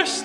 Christ